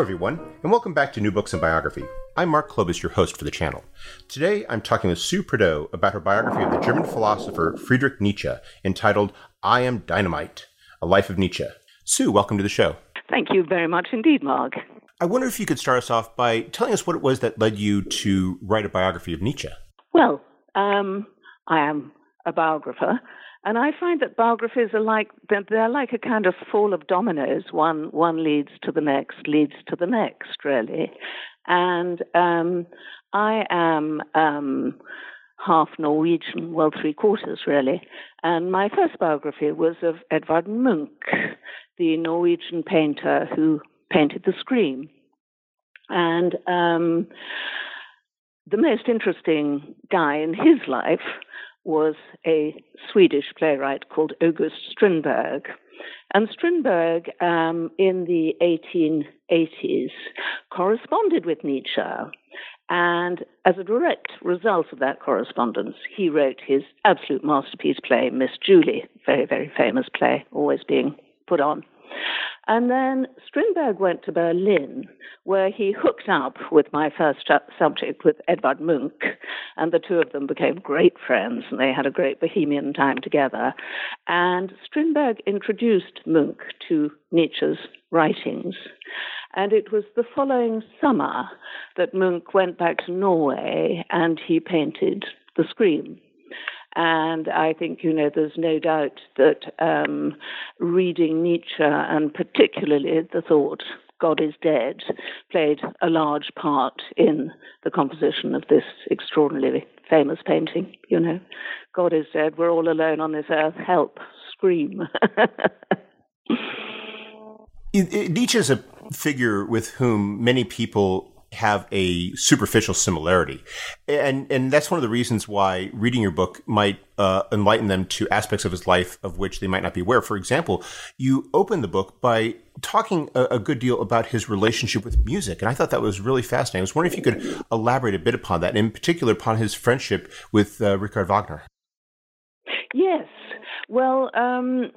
Hello, everyone, and welcome back to New Books and Biography. I'm Mark Klobas, your host for the channel. Today, I'm talking with Sue Prideaux about her biography of the German philosopher Friedrich Nietzsche, entitled I Am Dynamite A Life of Nietzsche. Sue, welcome to the show. Thank you very much indeed, Mark. I wonder if you could start us off by telling us what it was that led you to write a biography of Nietzsche. Well, um, I am a biographer, and I find that biographies are like they're like a kind of fall of dominoes. One one leads to the next, leads to the next, really. And um, I am um, half Norwegian, well, three quarters really. And my first biography was of Edvard Munch, the Norwegian painter who painted the Scream. And um, the most interesting guy in his life was a Swedish playwright called August Strindberg. And Strindberg, um, in the 1880s, corresponded with Nietzsche. And as a direct result of that correspondence, he wrote his absolute masterpiece play, Miss Julie, very, very famous play, always being put on. And then Strindberg went to Berlin, where he hooked up with my first subject, with Edvard Munch, and the two of them became great friends, and they had a great bohemian time together. And Strindberg introduced Munch to Nietzsche's writings. And it was the following summer that Munch went back to Norway and he painted The Scream. And I think, you know, there's no doubt that um, reading Nietzsche and particularly the thought, God is dead, played a large part in the composition of this extraordinarily famous painting. You know, God is dead, we're all alone on this earth, help, scream. Nietzsche is a figure with whom many people have a superficial similarity, and and that's one of the reasons why reading your book might uh, enlighten them to aspects of his life of which they might not be aware. For example, you open the book by talking a, a, good deal about his relationship with music, and I thought that was really fascinating. I was wondering if you could elaborate a bit upon that, in particular upon his friendship with uh, Richard Wagner. Yes. Well, um,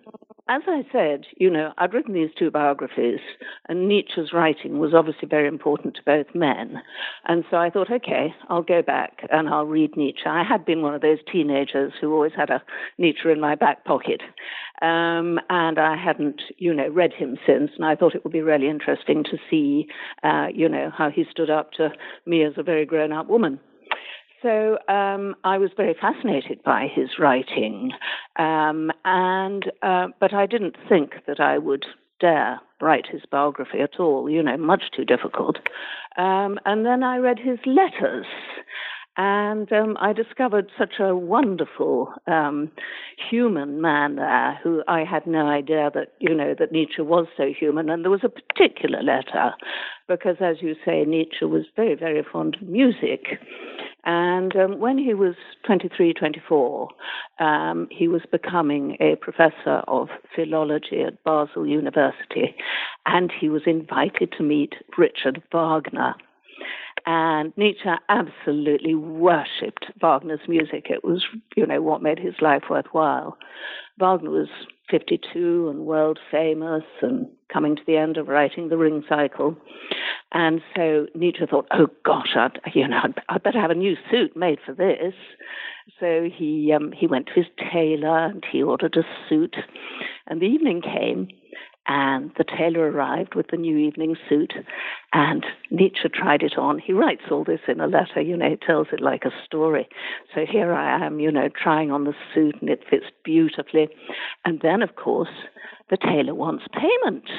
as I said, you know, I'd written these two biographies, and Nietzsche's writing was obviously very important to both men. And so I thought, okay, I'll go back and I'll read Nietzsche. I had been one of those teenagers who always had a Nietzsche in my back pocket. Um, and I hadn't, you know, read him since. And I thought it would be really interesting to see, uh, you know, how he stood up to me as a very grown up woman. So um, I was very fascinated by his writing, um, and uh, but I didn't think that I would dare write his biography at all. You know, much too difficult. Um, and then I read his letters, and um, I discovered such a wonderful um, human man there who I had no idea that, you know, that Nietzsche was so human. And there was a particular letter because, as you say, Nietzsche was very, very fond of music. And um, when he was 23, 24, um, he was becoming a professor of philology at Basel University, and he was invited to meet Richard Wagner. And Nietzsche absolutely worshipped Wagner's music. It was, you know, what made his life worthwhile. Wagner was 52 and world famous and coming to the end of writing the Ring Cycle. And so Nietzsche thought, oh gosh, I'd, you know, I'd, I'd better have a new suit made for this. So he um, he went to his tailor and he ordered a suit. And the evening came, and the tailor arrived with the new evening suit, And Nietzsche tried it on. He writes all this in a letter, you know, he tells it like a story. So here I am, you know, trying on the suit and it fits beautifully. And then, of course, the tailor wants payment.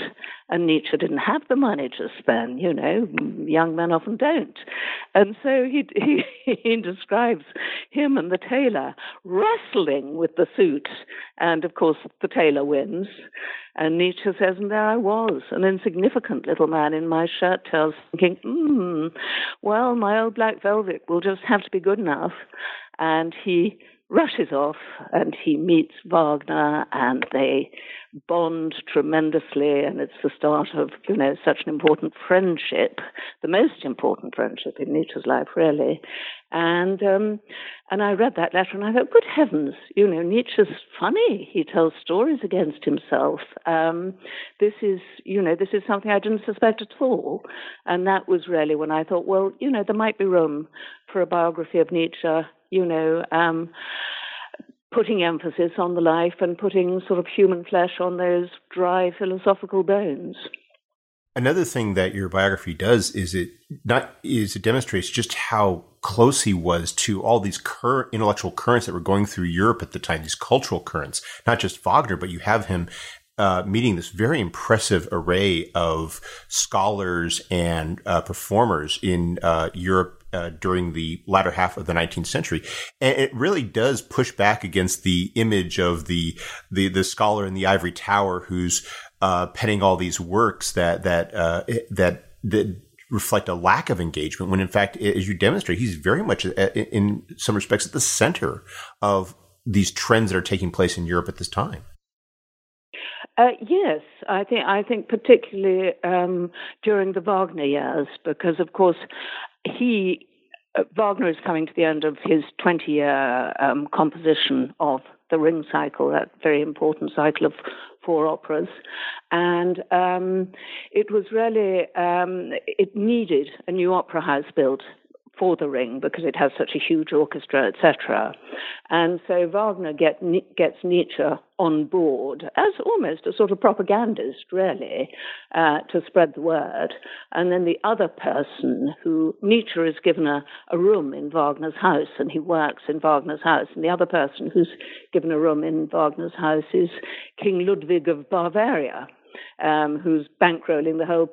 And Nietzsche didn't have the money just then, you know, young men often don't. And so he, he, he describes him and the tailor wrestling with the suit. And of course, the tailor wins. And Nietzsche says, and there I was, an insignificant little man in my shirt tails, thinking, hmm, well, my old black velvet will just have to be good enough. And he rushes off and he meets Wagner and they bond tremendously and it's the start of, you know, such an important friendship, the most important friendship in Nietzsche's life, really. And um, and I read that letter and I thought, good heavens, you know, Nietzsche's funny. He tells stories against himself. Um, this is, you know, this is something I didn't suspect at all. And that was really when I thought, well, you know, there might be room for a biography of Nietzsche you know, um, putting emphasis on the life and putting sort of human flesh on those dry philosophical bones. Another thing that your biography does is it not is it demonstrates just how close he was to all these current intellectual currents that were going through Europe at the time, these cultural currents, not just Wagner, but you have him uh, meeting this very impressive array of scholars and uh, performers in uh, Europe uh, during the latter half of the 19th century, and it really does push back against the image of the the, the scholar in the ivory tower who's uh, penning all these works that that uh, that that reflect a lack of engagement. When in fact, as you demonstrate, he's very much uh, in some respects at the center of these trends that are taking place in Europe at this time. Uh, yes, I think I think particularly um, during the Wagner years, because of course he uh, Wagner is coming to the end of his 20 year um, composition of the Ring Cycle, that very important cycle of four operas. And um, it was really, um, it needed a new opera house built for the ring because it has such a huge orchestra, etc. And so Wagner get, gets Nietzsche on board as almost a sort of propagandist, really, uh, to spread the word. And then the other person who Nietzsche is given a, a room in Wagner's house and he works in Wagner's house. And the other person who's given a room in Wagner's house is King Ludwig of Bavaria. Um, who's bankrolling the whole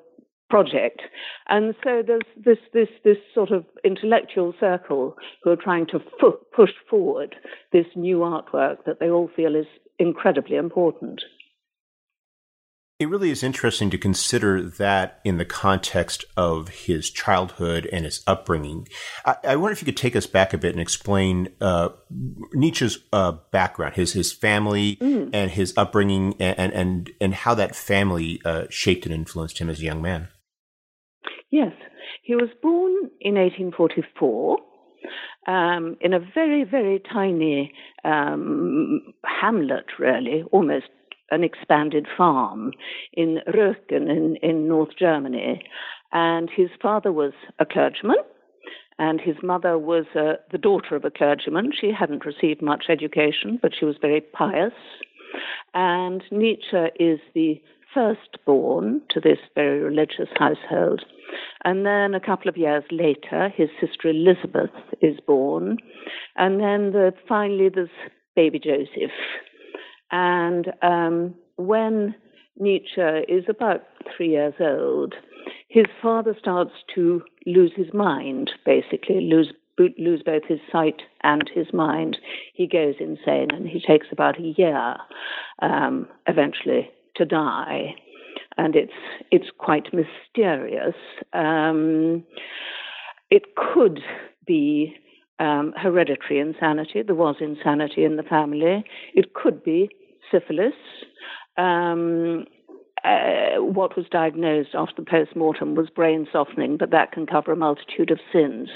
project. And so there's this, this, this sort of intellectual circle who are trying to push forward this new artwork that they all feel is incredibly important. It really is interesting to consider that in the context of his childhood and his upbringing. I, I wonder if you could take us back a bit and explain uh, Nietzsche's uh, background, his his family mm. and his upbringing, and and and how that family uh, shaped and influenced him as a young man. Yes, he was born in 1844 um, in a very, very tiny um, hamlet, really, almost an expanded farm in Röcken in, in North Germany. And his father was a clergyman, and his mother was uh, the daughter of a clergyman. She hadn't received much education, but she was very pious. And Nietzsche is the firstborn to this very religious household. And then a couple of years later, his sister Elizabeth is born. And then the, finally, there's baby Joseph. And um, when Nietzsche is about three years old, his father starts to lose his mind, basically, lose lose both his sight and his mind. He goes insane, and he takes about a year um, eventually to die and it's it's quite mysterious. Um, it could be um, hereditary insanity. There was insanity in the family. It could be syphilis. Um, uh, what was diagnosed after the post mortem was brain softening, but that can cover a multitude of sins.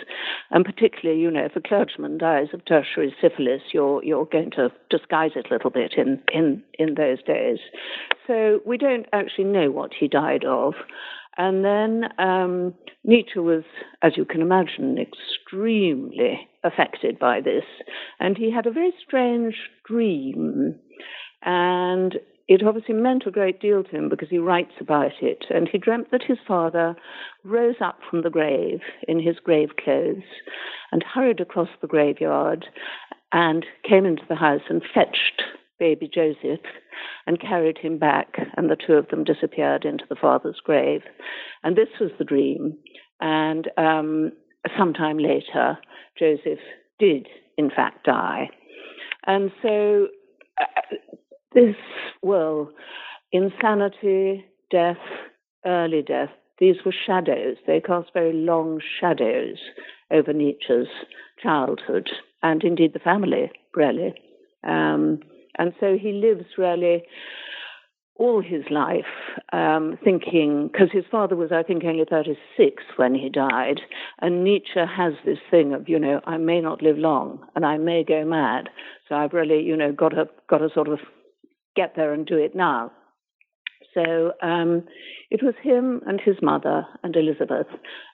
And particularly, you know, if a clergyman dies of tertiary syphilis, you're you're going to disguise it a little bit in in in those days. So we don't actually know what he died of. And then um, Nietzsche was, as you can imagine, extremely affected by this. And he had a very strange dream. And it obviously meant a great deal to him because he writes about it. And he dreamt that his father rose up from the grave in his grave clothes and hurried across the graveyard and came into the house and fetched baby Joseph and carried him back, and the two of them disappeared into the father's grave. And this was the dream. And um, sometime later, Joseph did, in fact, die. And so uh, this, well, insanity, death, early death, these were shadows. They cast very long shadows over Nietzsche's childhood and indeed the family, really. Um, and so he lives really all his life um, thinking, because his father was, I think, only 36 when he died, and Nietzsche has this thing of, you know, I may not live long and I may go mad, so I've really, you know, got a, got to sort of get there and do it now. So um, it was him and his mother and Elizabeth,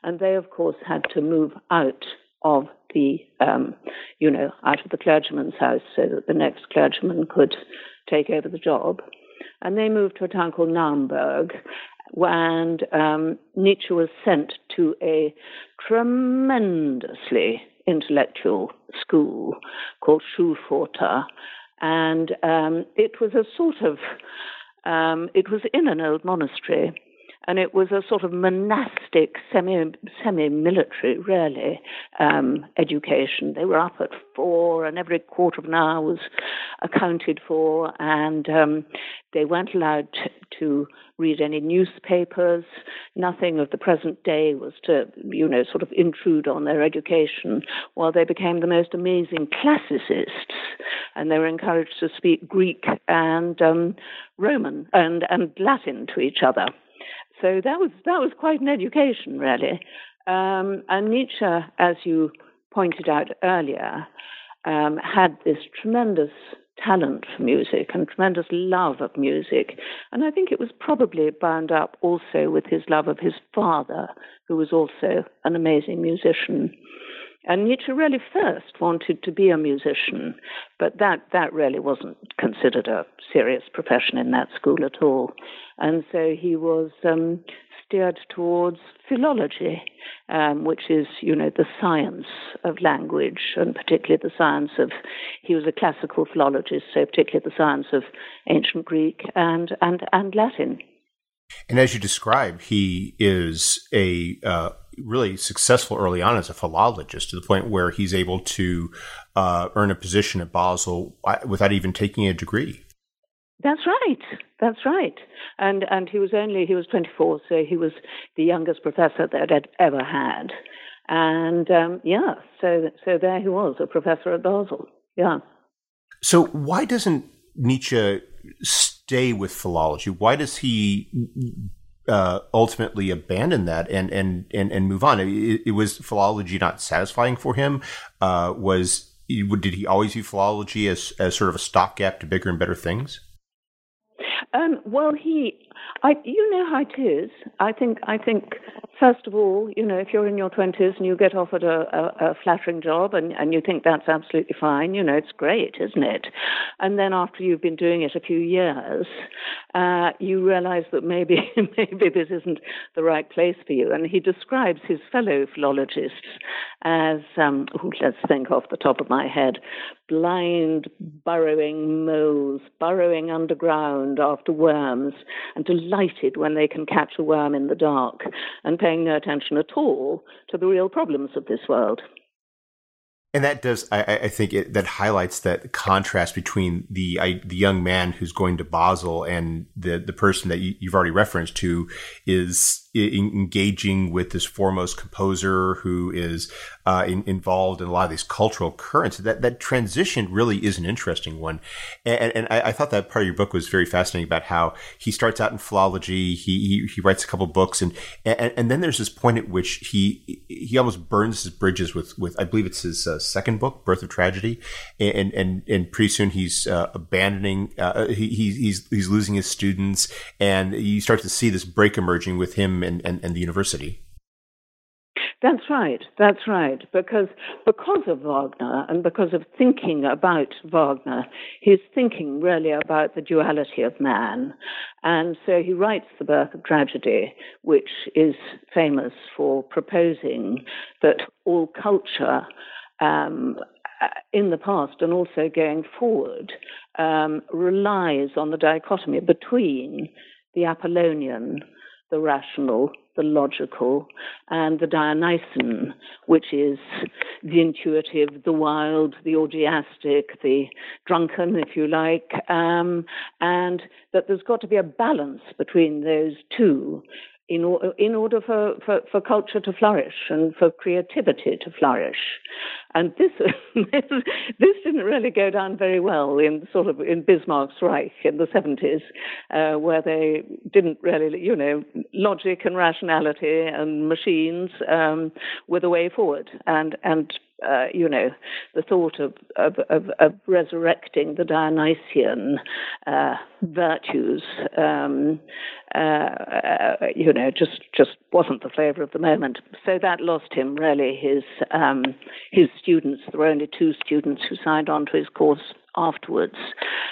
and they, of course, had to move out of the, um, you know, out of the clergyman's house so that the next clergyman could take over the job. And they moved to a town called Naumburg, and um, Nietzsche was sent to a tremendously intellectual school called Schulpforta, and um, it was a sort of um, it was in an old monastery, and it was a sort of monastic, semi semi military, really, um, education. They were up at four, and every quarter of an hour was accounted for, and um, they weren't allowed to, read any newspapers. Nothing of the present day was to, you know, sort of intrude on their education, while they became the most amazing classicists, and they were encouraged to speak Greek and um, Roman and, and Latin to each other. So that was that was quite an education, really. Um, and Nietzsche, as you pointed out earlier, um, had this tremendous talent for music and tremendous love of music. And I think it was probably bound up also with his love of his father, who was also an amazing musician. And Nietzsche really first wanted to be a musician, but that, that really wasn't considered a serious profession in that school at all. And so he was um, steered towards philology, um, which is, you know, the science of language, and particularly the science of, he was a classical philologist, so particularly the science of ancient Greek and, and, and Latin. And as you describe, he is a uh, really successful early on as a philologist to the point where he's able to uh, earn a position at Basel uh, without even taking a degree. That's right. That's right. And and he was only he was 24, so he was the youngest professor that I'd ever had. And um, yeah, so so there he was, a professor at Basel. Yeah. So why doesn't Nietzsche stay with philology? Why does he uh, ultimately abandon that and and and, and move on? It, it, was philology not satisfying for him? Uh, was did he always view philology as as sort of a stopgap to bigger and better things? Um, well, he, I, you know how it is. I think, I think, first of all, you know, if you're in your twenties and you get offered a, a, a flattering job and, and you think that's absolutely fine, you know, it's great, isn't it? And then after you've been doing it a few years, uh, you realise that maybe, maybe this isn't the right place for you. And he describes his fellow philologists as, um, let's think off the top of my head, blind, burrowing moles, burrowing underground after worms, and delighted when they can catch a worm in the dark, and paying no attention at all to the real problems of this world. And that does, I, I think, it, that highlights that contrast between the I, the young man who's going to Basel and the the person that you, have already referenced, who is engaging with this foremost composer who is uh, in, involved in a lot of these cultural currents. That that transition really is an interesting one, and, and I, I, thought that part of your book was very fascinating about how he starts out in philology. He he, he writes a couple books, and, and, and then there's this point at which he he almost burns his bridges with with I believe it's his uh, second book, Birth of Tragedy, and and and pretty soon he's uh, abandoning. Uh, he, he's he's losing his students, and you start to see this break emerging with him and, and, and the university. That's right. That's right. Because because of Wagner and because of thinking about Wagner, he's thinking really about the duality of man, and so he writes the birth of tragedy, which is famous for proposing that all culture. Um, in the past and also going forward um, relies on the dichotomy between the Apollonian, the rational, the logical, and the Dionysian, which is the intuitive, the wild, the orgiastic, the drunken, if you like, um, and that there's got to be a balance between those two in, in order for, for, for, culture to flourish and for creativity to flourish. And this, this didn't really go down very well in sort of in Bismarck's Reich in the 70s, uh, where they didn't really, you know, logic and rationality and machines um, were the way forward. And, and uh, you know, the thought of, of, of, of resurrecting the Dionysian uh, virtues, um, uh, uh, you know, just just wasn't the flavour of the moment. So that lost him really his um, his students. There were only two students who signed on to his course afterwards,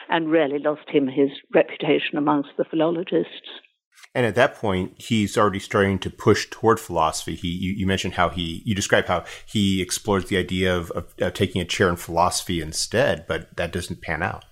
and really lost him his reputation amongst the philologists. And at that point, he's already starting to push toward philosophy. He, you, you mentioned how he, you describe how he explores the idea of, of, of taking a chair in philosophy instead, but that doesn't pan out.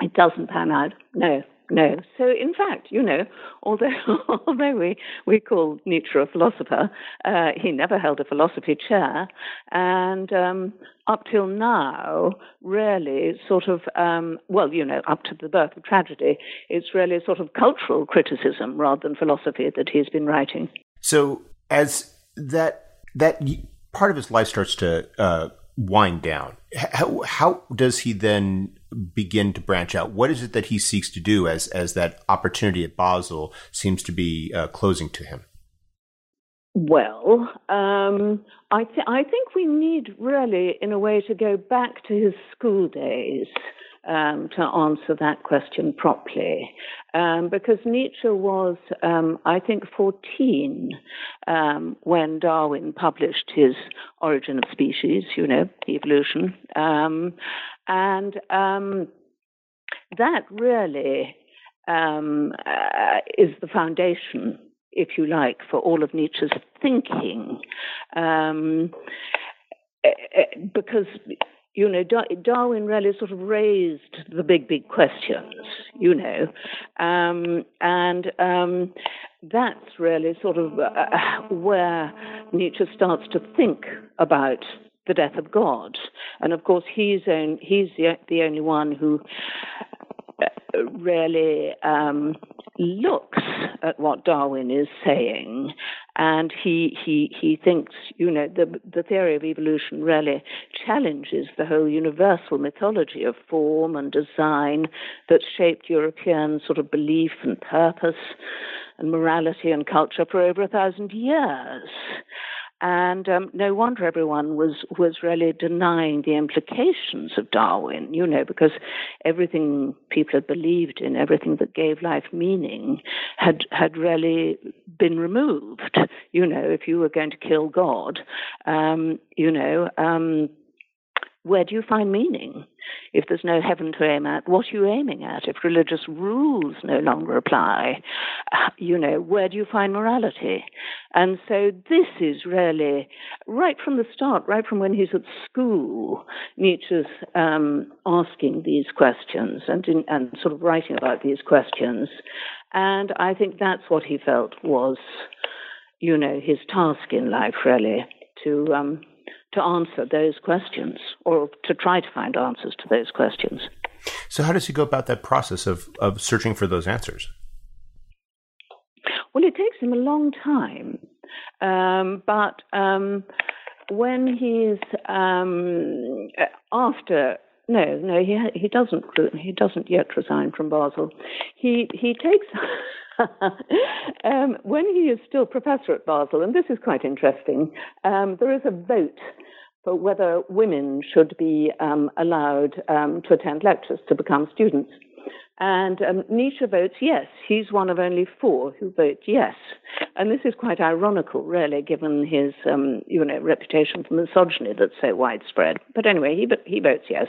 It doesn't pan out. No, no. So, in fact, you know, although although we, we call Nietzsche a philosopher, uh, he never held a philosophy chair, and um, up till now, really, sort of, um, well, you know, up to the birth of tragedy, it's really a sort of cultural criticism rather than philosophy that he's been writing. So, as that that part of his life starts to uh, wind down, how, how does he then begin to branch out? What is it that he seeks to do as as that opportunity at Basel seems to be uh, closing to him? Well, um, I, th- I think we need really, in a way, to go back to his school days. Um, to answer that question properly. Um, because Nietzsche was, um, I think, 14 um, when Darwin published his Origin of Species, you know, evolution. Um, and um, that really uh, is the foundation if you like, for all of Nietzsche's thinking. Um, eh, eh, because you know, Darwin really sort of raised the big, big questions, you know, um, and um, that's really sort of uh, where Nietzsche starts to think about the death of God. And of course, he's, on, he's the, the only one who uh, really um, looks at what Darwin is saying, and he he he thinks, you know, the the theory of evolution really challenges the whole universal mythology of form and design that shaped European sort of belief and purpose and morality and culture for over a thousand years. And um, no wonder everyone was, was really denying the implications of Darwin, you know, because everything people had believed in, everything that gave life meaning, had, had really been removed. You know, if you were going to kill God, um, you know, um, where do you find meaning? If there's no heaven to aim at, what are you aiming at? If religious rules no longer apply, you know, where do you find morality? And so this is really, right from the start, right from when he's at school, Nietzsche's um, asking these questions and, in, and sort of writing about these questions. And I think that's what he felt was, you know, his task in life, really, to. Um, to answer those questions or to try to find answers to those questions. So, how does he go about that process of, of searching for those answers? Well, it takes him a long time, um, but um, when he's um, after no, no, he he doesn't he doesn't yet resign from Basel. He he takes um, when he is still professor at Basel, and this is quite interesting. Um, there is a vote for whether women should be um, allowed um, to attend lectures to become students. And um, Nietzsche votes yes. He's one of only four who vote yes. And this is quite ironical, really, given his um, you know, reputation for misogyny that's so widespread. But anyway, he, he votes yes.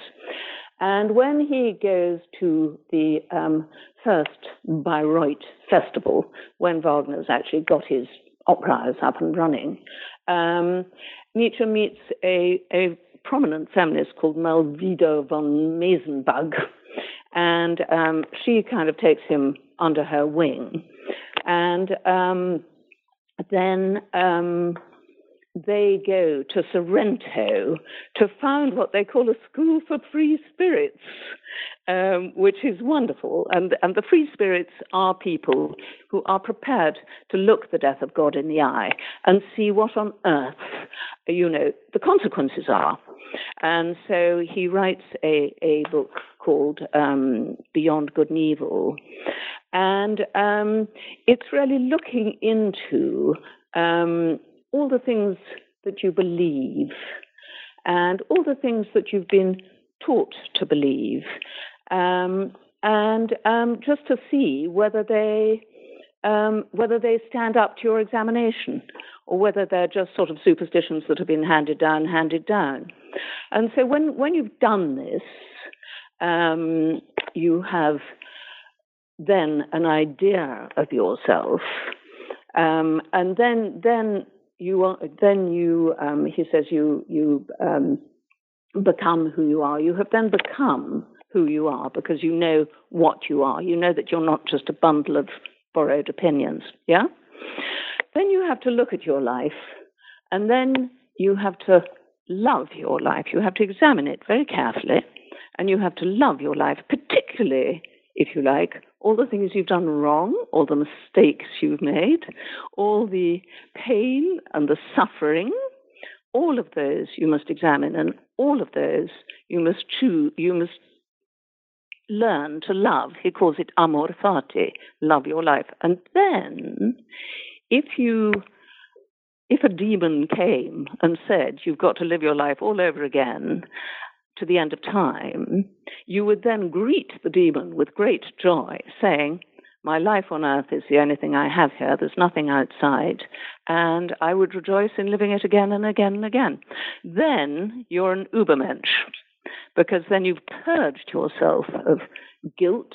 And when he goes to the um, first Bayreuth festival, when Wagner's actually got his operas up and running, um, Nietzsche meets a, a prominent feminist called Malwida von Meysenbug, and um, she kind of takes him under her wing. And um, then um, they go to Sorrento to found what they call a school for free spirits, um, which is wonderful. And, and the free spirits are people who are prepared to look the death of God in the eye and see what on earth, you know, the consequences are. And so he writes a, a book called um, Beyond Good and Evil. And um, it's really looking into um, all the things that you believe and all the things that you've been taught to believe, um, and um, just to see whether they um, whether they stand up to your examination or whether they're just sort of superstitions that have been handed down, handed down. And so when when you've done this, um, you have then an idea of yourself, um, and then then you are, then you, um, he says, you, you um, become who you are. You have then become who you are because you know what you are. You know that you're not just a bundle of borrowed opinions. Yeah? Then you have to look at your life and then you have to love your life. You have to examine it very carefully and you have to love your life, particularly, if you like, all the things you've done wrong, all the mistakes you've made, all the pain and the suffering, all of those you must examine, and all of those you must choose, you must learn to love. He calls it amor fati, love your life. And then, if you if a demon came and said, You've got to live your life all over again, to the end of time, you would then greet the demon with great joy, saying, My life on earth is the only thing I have here. There's nothing outside. And I would rejoice in living it again and again and again. Then you're an Ubermensch, because then you've purged yourself of guilt,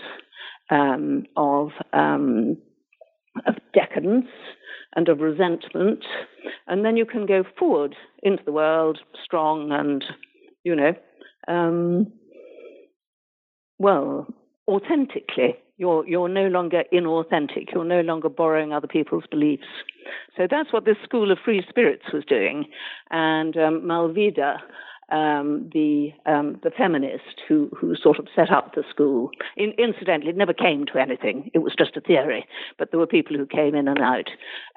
um, of, um, of decadence, and of resentment. And then you can go forward into the world strong and, you know, um, well, authentically. You're, you're no longer inauthentic. You're no longer borrowing other people's beliefs. So that's what this school of free spirits was doing. And um, Malwida, um, the um, the feminist who who sort of set up the school. In, incidentally, it never came to anything. It was just a theory, but there were people who came in and out,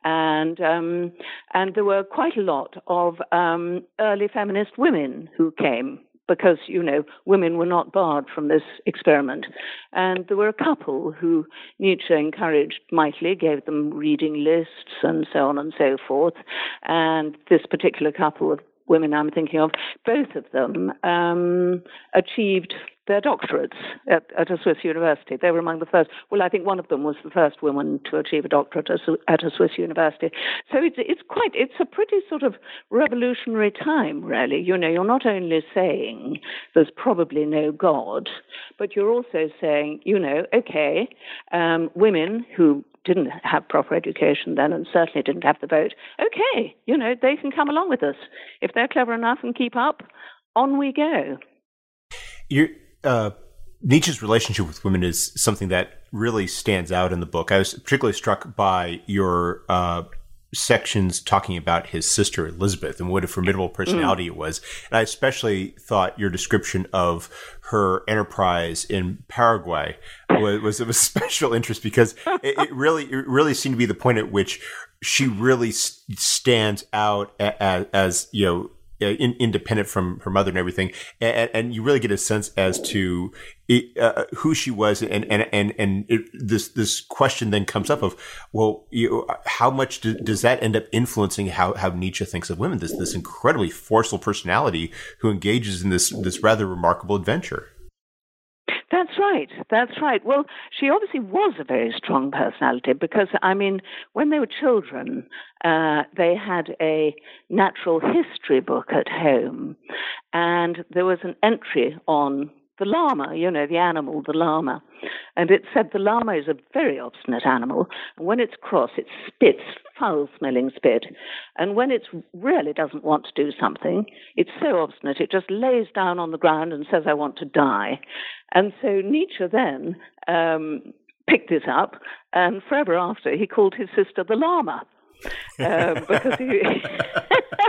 and um, and there were quite a lot of um, early feminist women who came because, you know, women were not barred from this experiment. And there were a couple who Nietzsche encouraged mightily, gave them reading lists and so on and so forth. And this particular couple of women I'm thinking of, both of them um, achieved their doctorates at, at, a Swiss university. They were among the first. Well, I think one of them was the first woman to achieve a doctorate at a Swiss university. So it's it's quite it's a pretty sort of revolutionary time, really. You know, you're not only saying there's probably no God, but you're also saying, you know, okay, um, women who didn't have proper education then and certainly didn't have the vote, okay, you know, they can come along with us. If they're clever enough and keep up, on we go. You're uh, Nietzsche's relationship with women is something that really stands out in the book. I was particularly struck by your uh, sections talking about his sister Elizabeth and what a formidable personality mm. it was. And I especially thought your description of her enterprise in Paraguay was, was of a special interest because it, it, really it really seemed to be the point at which she really stands out as, as you know in, independent from her mother and everything, and, and, you really get a sense as to uh, who she was, and and and and it, this this question then comes up of, well, you, how much do, does that end up influencing how how Nietzsche thinks of women? This this incredibly forceful personality who engages in this this rather remarkable adventure. That's right. That's right. Well, she obviously was a very strong personality because, I mean, when they were children, uh, they had a natural history book at home, and there was an entry on the llama, you know, the animal, the llama. And it said the llama is a very obstinate animal. And when it's cross, it spits foul smelling spit. And when it really doesn't want to do something, it's so obstinate, it just lays down on the ground and says, I want to die. And so Nietzsche then um, picked this up, and forever after, he called his sister the llama. Uh, because he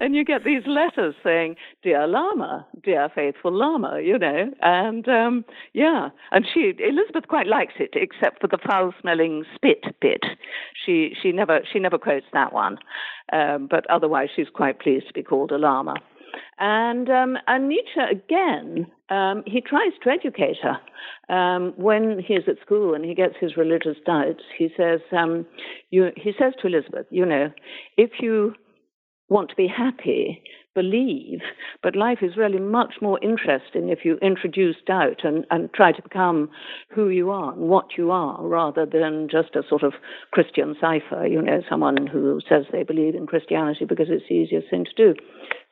and you get these letters saying, "Dear Lama, dear faithful Lama," you know, and um, yeah, and she Elizabeth quite likes it, except for the foul-smelling spit bit. She she never she never quotes that one, um, but otherwise she's quite pleased to be called a llama. And, um, and Nietzsche, again, um, he tries to educate her. Um, when is at school and he gets his religious doubts, he says, um, you, he says to Elizabeth, you know, if you want to be happy, believe, but life is really much more interesting if you introduce doubt and, and try to become who you are and what you are rather than just a sort of Christian cipher, you know, someone who says they believe in Christianity because it's the easiest thing to do.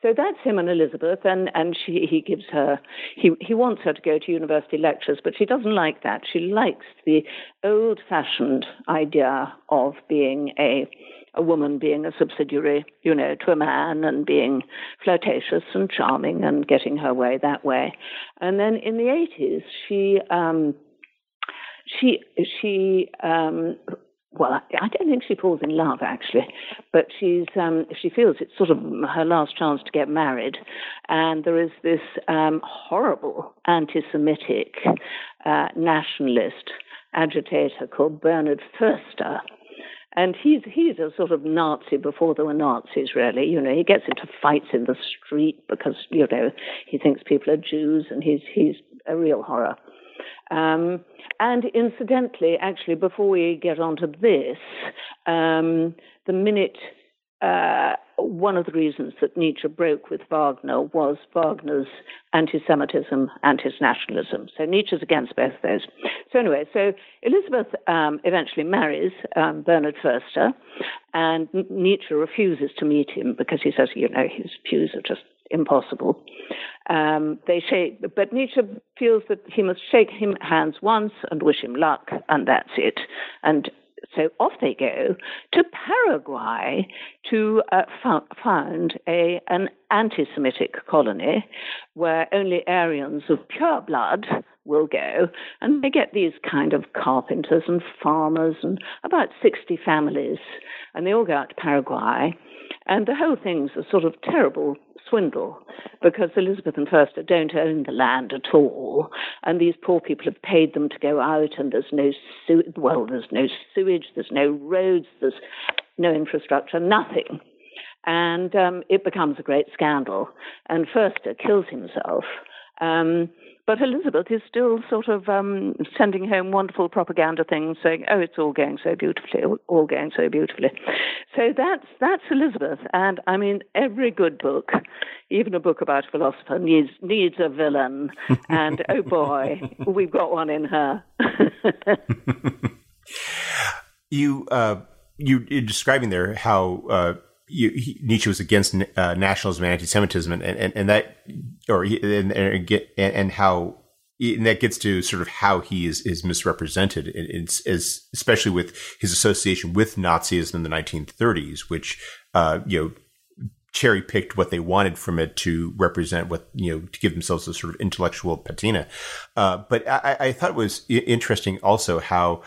So that's him and Elizabeth, and, and she, he gives her, he, he wants her to go to university lectures, but she doesn't like that. She likes the old fashioned idea of being a a woman being a subsidiary, you know, to a man and being flirtatious and charming and getting her way that way. And then in the 80s, she, um, she, she, um, well, I don't think she falls in love actually, but she's um, she feels it's sort of her last chance to get married, and there is this um, horrible anti-Semitic uh, nationalist agitator called Bernhard Förster, and he's he's a sort of Nazi before there were Nazis, really. You know, he gets into fights in the street because you know he thinks people are Jews, and he's he's a real horror. Um, and incidentally, actually, before we get on to this, um, the minute uh, one of the reasons that Nietzsche broke with Wagner was Wagner's anti Semitism and his nationalism. So Nietzsche's against both those. So, anyway, so Elizabeth um, eventually marries um, Bernhard Förster, and Nietzsche refuses to meet him because he says, you know, his views are just impossible. Um, they shake, but Nietzsche feels that he must shake him hands once and wish him luck, and that's it. And so off they go to Paraguay to uh, found a, an anti Semitic colony where only Aryans of pure blood will go. And they get these kind of carpenters and farmers and about 60 families. And they all go out to Paraguay. And the whole thing's a sort of terrible swindle because Elizabeth and Förster don't own the land at all, and these poor people have paid them to go out, and there's no su- well, there's no sewage, there's no roads, there's no infrastructure, nothing, and um, it becomes a great scandal. And Förster kills himself. Um, but Elizabeth is still sort of um, sending home wonderful propaganda things, saying, "Oh, it's all going so beautifully, all going so beautifully." So that's that's Elizabeth, and I mean, every good book, even a book about a philosopher, needs needs a villain, and oh boy, we've got one in her. you uh, you you're describing there how. Uh, you, he, Nietzsche was against uh, nationalism and anti-Semitism, and, and, and that, or and, and, and how and that gets to sort of how he is is misrepresented, it's, especially with his association with Nazism in the 1930s, which uh, you know cherry picked what they wanted from it to represent what you know to give themselves a sort of intellectual patina. Uh, but I, I, thought it was interesting also how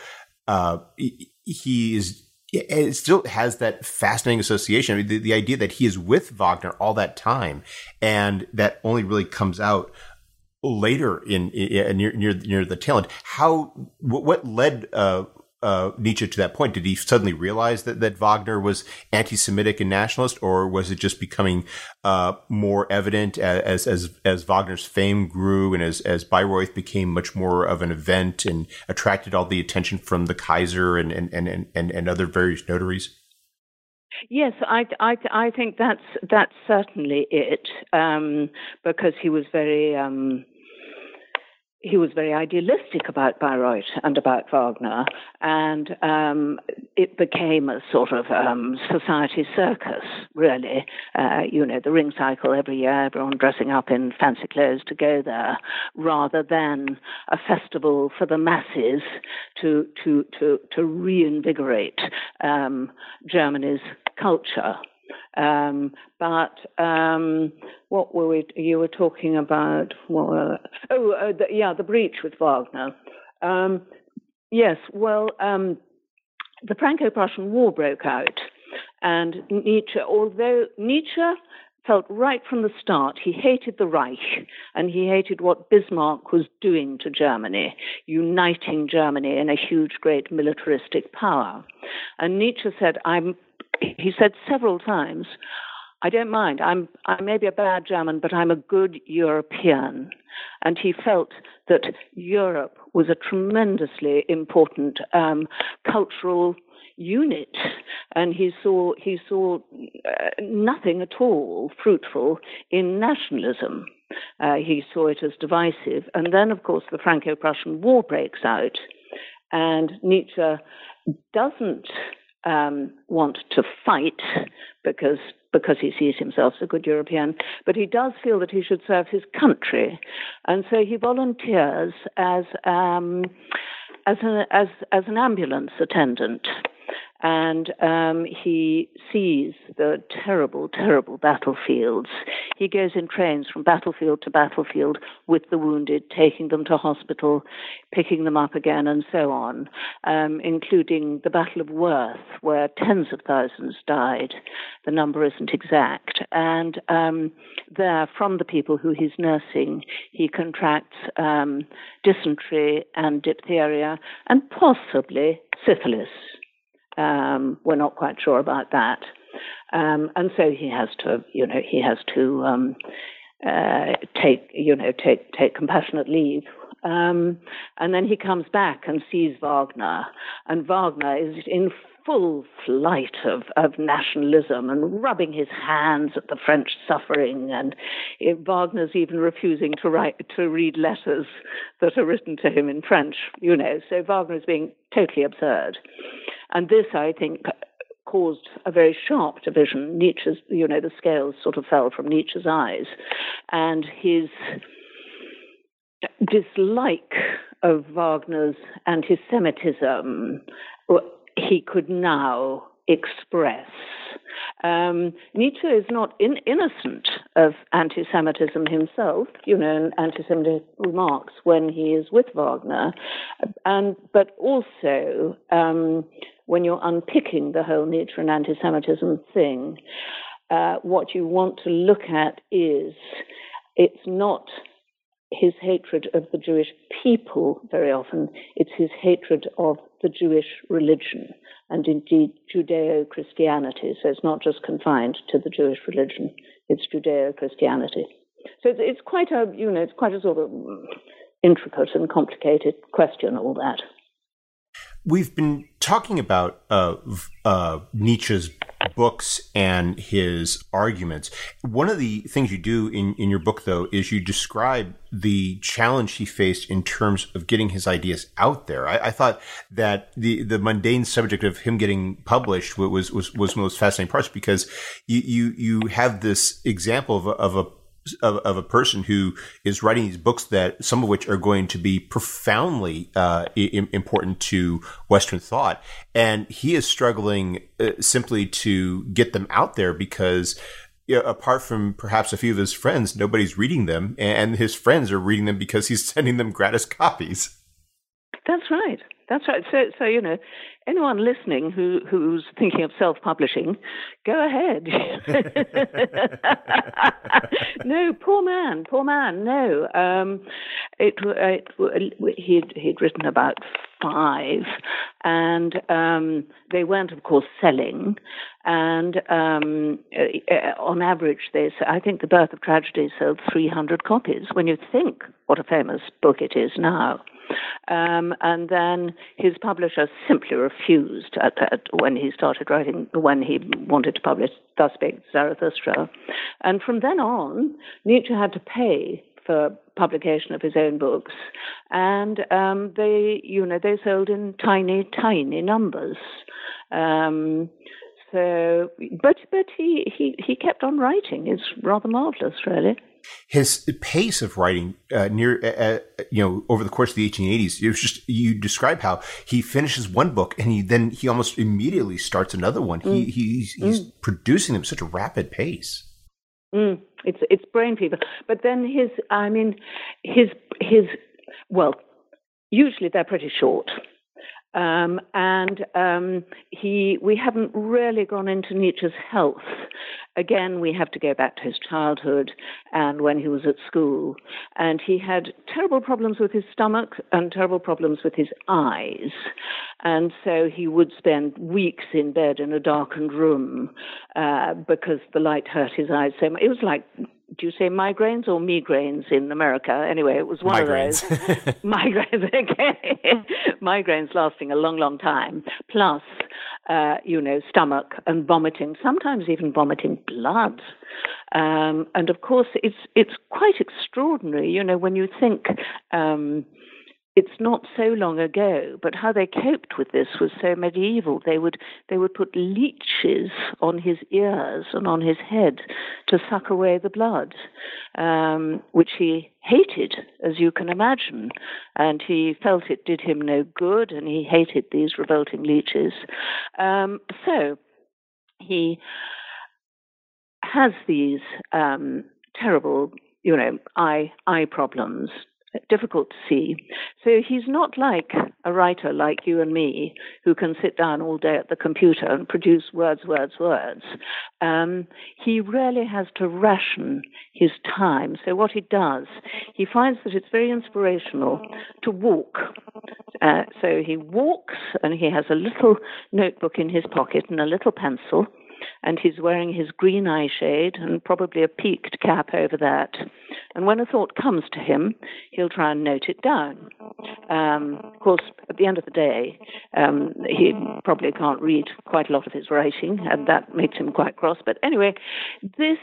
uh, he is it still has that fascinating association. I mean, the, the, idea that he is with Wagner all that time, and that only really comes out later in, in near near near the tail end. How what led uh, uh, Nietzsche to that point? Did he suddenly realize that, that Wagner was anti-Semitic and nationalist, or was it just becoming uh, more evident as, as as Wagner's fame grew and as as Bayreuth became much more of an event and attracted all the attention from the Kaiser and and and and, and other various notaries? Yes, I, I, I think that's that's certainly it, um, because he was very um, he was very idealistic about Bayreuth and about Wagner, and um, it became a sort of um, society circus, really. Uh, you know, the ring cycle every year, everyone dressing up in fancy clothes to go there, rather than a festival for the masses to to to to reinvigorate um, Germany's culture. Um, but um, what were we? You were talking about? Were, oh, uh, the, yeah, the breach with Wagner. Um, yes. Well, um, the Franco-Prussian War broke out, and Nietzsche, although Nietzsche felt right from the start he hated the Reich and he hated what Bismarck was doing to Germany, uniting Germany in a huge, great militaristic power. And Nietzsche said, I'm he said several times, I don't mind. I'm I may be a bad German, but I'm a good European. And he felt that Europe was a tremendously important um, cultural unit, and he saw he saw uh, nothing at all fruitful in nationalism. Uh, he saw it as divisive, and then, of course, the Franco-Prussian War breaks out, and Nietzsche doesn't um, want to fight because because he sees himself as a good European, but he does feel that he should serve his country, and so he volunteers as um, as an as as an ambulance attendant and um, he sees the terrible, terrible battlefields. He goes in trains from battlefield to battlefield with the wounded, taking them to hospital, picking them up again, and so on, um, including the Battle of Wörth, where tens of thousands died. The number isn't exact. And um, there, from the people who he's nursing, he contracts um, dysentery and diphtheria and possibly syphilis. Um, we're not quite sure about that. Um, and so he has to, you know, he has to um, uh, take, you know, take take compassionate leave. Um, and then he comes back and sees Wagner, and Wagner is in full flight of, of nationalism and rubbing his hands at the French suffering. And Wagner's even refusing to write to read letters that are written to him in French. You know, so Wagner is being totally absurd. And this, I think, caused a very sharp division. Nietzsche's, you know, the scales sort of fell from Nietzsche's eyes. And his dislike of Wagner's anti Semitism, he could now express. Um, Nietzsche is not in, innocent of anti Semitism himself, you know, anti Semitic remarks when he is with Wagner, and, but also um, when you're unpicking the whole Nietzsche and anti Semitism thing, uh, what you want to look at is it's not his hatred of the Jewish people very often, it's his hatred of the Jewish religion and indeed Judeo Christianity. So it's not just confined to the Jewish religion, it's Judeo Christianity. So it's, it's, quite a, you know, it's quite a sort of intricate and complicated question, all that. We've been talking about uh, uh, Nietzsche's books and his arguments. One of the things you do in, in your book, though, is you describe the challenge he faced in terms of getting his ideas out there. I, I thought that the, the mundane subject of him getting published was was was most fascinating parts because you you, you have this example of a, of a of, of, a person who is writing these books that some of which are going to be profoundly uh, I- important to Western thought, and he is struggling uh, simply to get them out there because. Apart from perhaps a few of his friends, nobody's reading them, and his friends are reading them because he's sending them gratis copies. That's right. That's right. So, so you know, anyone listening who who's thinking of self-publishing, go ahead. no, poor man, poor man. No, um, it, it he'd he'd written about five, and um, they weren't, of course, selling. And um, uh, on average, they I think the Birth of Tragedy sold 300 copies. When you think what a famous book it is now. Um, and then his publisher simply refused at, at, when he started writing, when he wanted to publish Thus Spake Zarathustra. And from then on, Nietzsche had to pay for publication of his own books, and um, they, you know, they sold in tiny, tiny numbers. Um, so, but but he, he he kept on writing. It's rather marvelous, really. His pace of writing uh, near, uh, uh you know, over the course of the 1880s, it was just you describe how he finishes one book and he then he almost immediately starts another one. Mm. He he's, he's mm. producing them at such a rapid pace. Mm. It's it's brain fever. But then his, I mean, his his, well, usually they're pretty short. Um, and um, he, we haven't really gone into Nietzsche's health. Again, we have to go back to his childhood and when he was at school. And he had terrible problems with his stomach and terrible problems with his eyes. And so he would spend weeks in bed in a darkened room uh, because the light hurt his eyes so much. It was like do you say migraines or migraines in America? Anyway, it was one migraines. of those. migraines, okay. migraines lasting a long, long time, plus, uh, you know, stomach and vomiting, sometimes even vomiting blood. Um, and of course, it's it's quite extraordinary, you know, when you think. Um, it's not so long ago, but how they coped with this was so medieval. They would they would put leeches on his ears and on his head to suck away the blood, um, which he hated, as you can imagine, and he felt it did him no good, and he hated these revolting leeches. Um, so he has these um, terrible, you know, eye eye problems difficult to see. So he's not like a writer like you and me who can sit down all day at the computer and produce words, words, words. Um, he really has to ration his time. So what he does, he finds that it's very inspirational to walk. Uh, so he walks and he has a little notebook in his pocket and a little pencil and he's wearing his green eye shade and probably a peaked cap over that. And when a thought comes to him, he'll try and note it down. Um, of course, at the end of the day, um, he probably can't read quite a lot of his writing, and that makes him quite cross. But anyway, this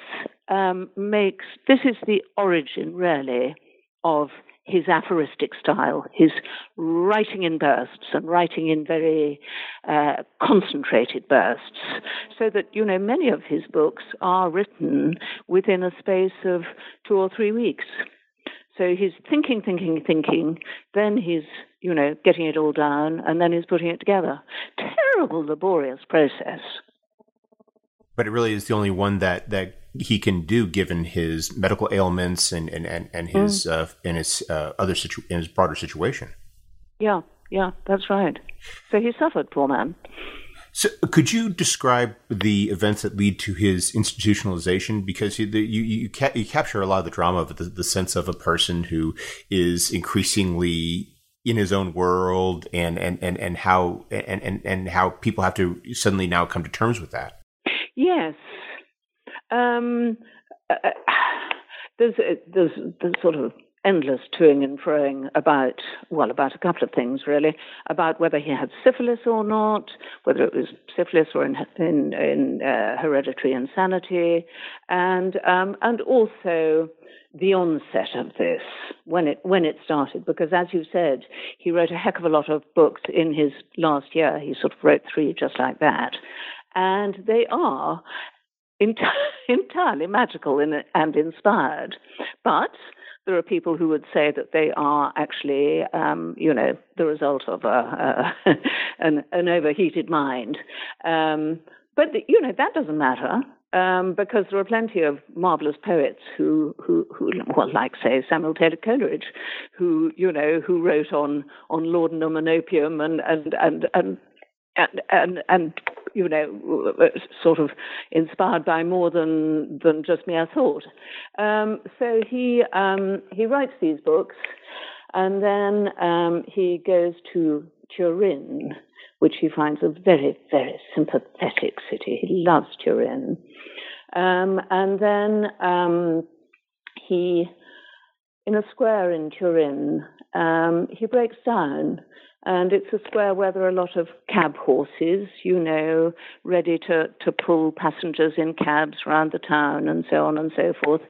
um, makes this is the origin, really, of his aphoristic style, his writing in bursts and writing in very uh, concentrated bursts, so that, you know, many of his books are written within a space of two or three weeks. So he's thinking, thinking, thinking, then he's, you know, getting it all down, and then he's putting it together. Terrible, laborious process. But it really is the only one that, that he can do given his medical ailments and and and, and his mm. uh, and his uh, other situ- in his broader situation. Yeah, yeah, that's right. So he suffered, poor man. So, could you describe the events that lead to his institutionalization? Because you you, you, ca- you capture a lot of the drama of the, the sense of a person who is increasingly in his own world, and and and and how and and and how people have to suddenly now come to terms with that. Yes, um, uh, uh there's, uh, there's there's sort of endless toing and froing about well about a couple of things really about whether he had syphilis or not, whether it was syphilis or in in, in uh, hereditary insanity, and um, and also the onset of this when it when it started because as you said he wrote a heck of a lot of books in his last year. He sort of wrote three just like that. And they are entirely magical and inspired. But there are people who would say that they are actually, um, you know, the result of a, a an, an, overheated mind. Um, but you know that doesn't matter. Um, because there are plenty of marvelous poets who, who, who, well, like say Samuel Taylor Coleridge, who you know, who wrote on on laudanum and opium and and and and and, and, and you know, sort of inspired by more than than just mere thought. Um, so he um, he writes these books, and then um, he goes to Turin, which he finds a very very sympathetic city. He loves Turin, um, and then um, he, in a square in Turin, um, he breaks down and it's a square where there are a lot of cab horses, you know, ready to, to pull passengers in cabs around the town and so on and so forth.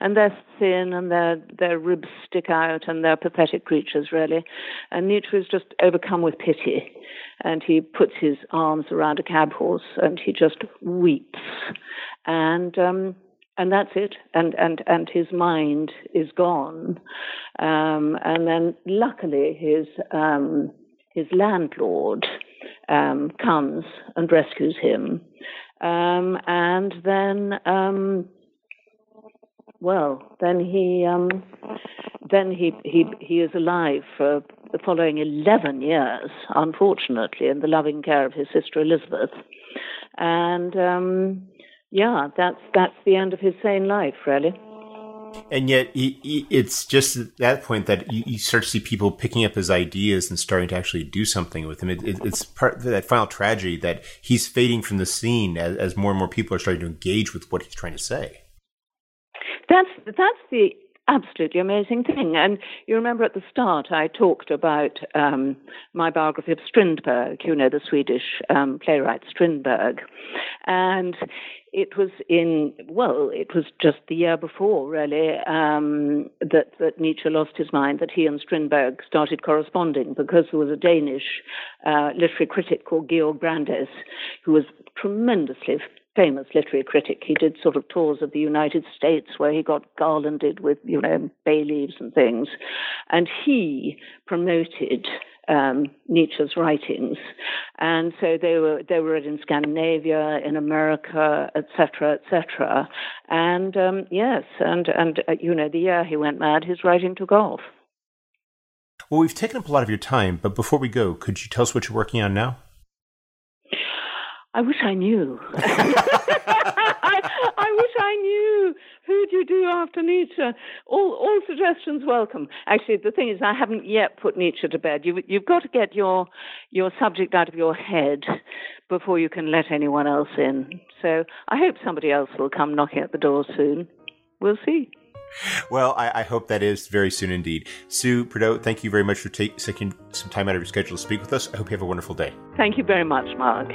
And they're thin and their their ribs stick out and they're pathetic creatures really. And Nietzsche is just overcome with pity, and he puts his arms around a cab horse and he just weeps, and. Um, and that's it. And and and his mind is gone. Um, and then luckily his um, his landlord um, comes and rescues him. Um, and then um, well, then he um, then he, he he is alive for the following eleven years, unfortunately, in the loving care of his sister Elizabeth. And yeah, that's that's the end of his sane life, really. And yet, it's just at that point that you, you, start to see people picking up his ideas and starting to actually do something with him. It, it, it's part of that final tragedy that he's fading from the scene as, as more and more people are starting to engage with what he's trying to say. That's that's the absolutely amazing thing. And you remember at the start, I talked about um, my biography of Strindberg, you know, the Swedish um, playwright Strindberg. And it was in, well, it was just the year before, really, um, that, that Nietzsche lost his mind, that he and Strindberg started corresponding because there was a Danish uh, literary critic called Georg Brandes who was tremendously famous literary critic. He did sort of tours of the United States where he got garlanded with, you know, bay leaves and things. And he promoted um, Nietzsche's writings, and so they were they were read in Scandinavia, in America, etc., etc. And um, yes, and and uh, you know, the year he went mad, his writing took off. Well, we've taken up a lot of your time, but before we go, could you tell us what you're working on now? I wish I knew. I, I, wish I knew. Who do you do after Nietzsche? All, all suggestions welcome. Actually, the thing is, I haven't yet put Nietzsche to bed. You, you've got to get your your subject out of your head before you can let anyone else in. So I hope somebody else will come knocking at the door soon. We'll see. Well, I, I, hope that is very soon indeed. Sue Prideaux, thank you very much for take, taking some time out of your schedule to speak with us. I hope you have a wonderful day. Thank you very much, Mark.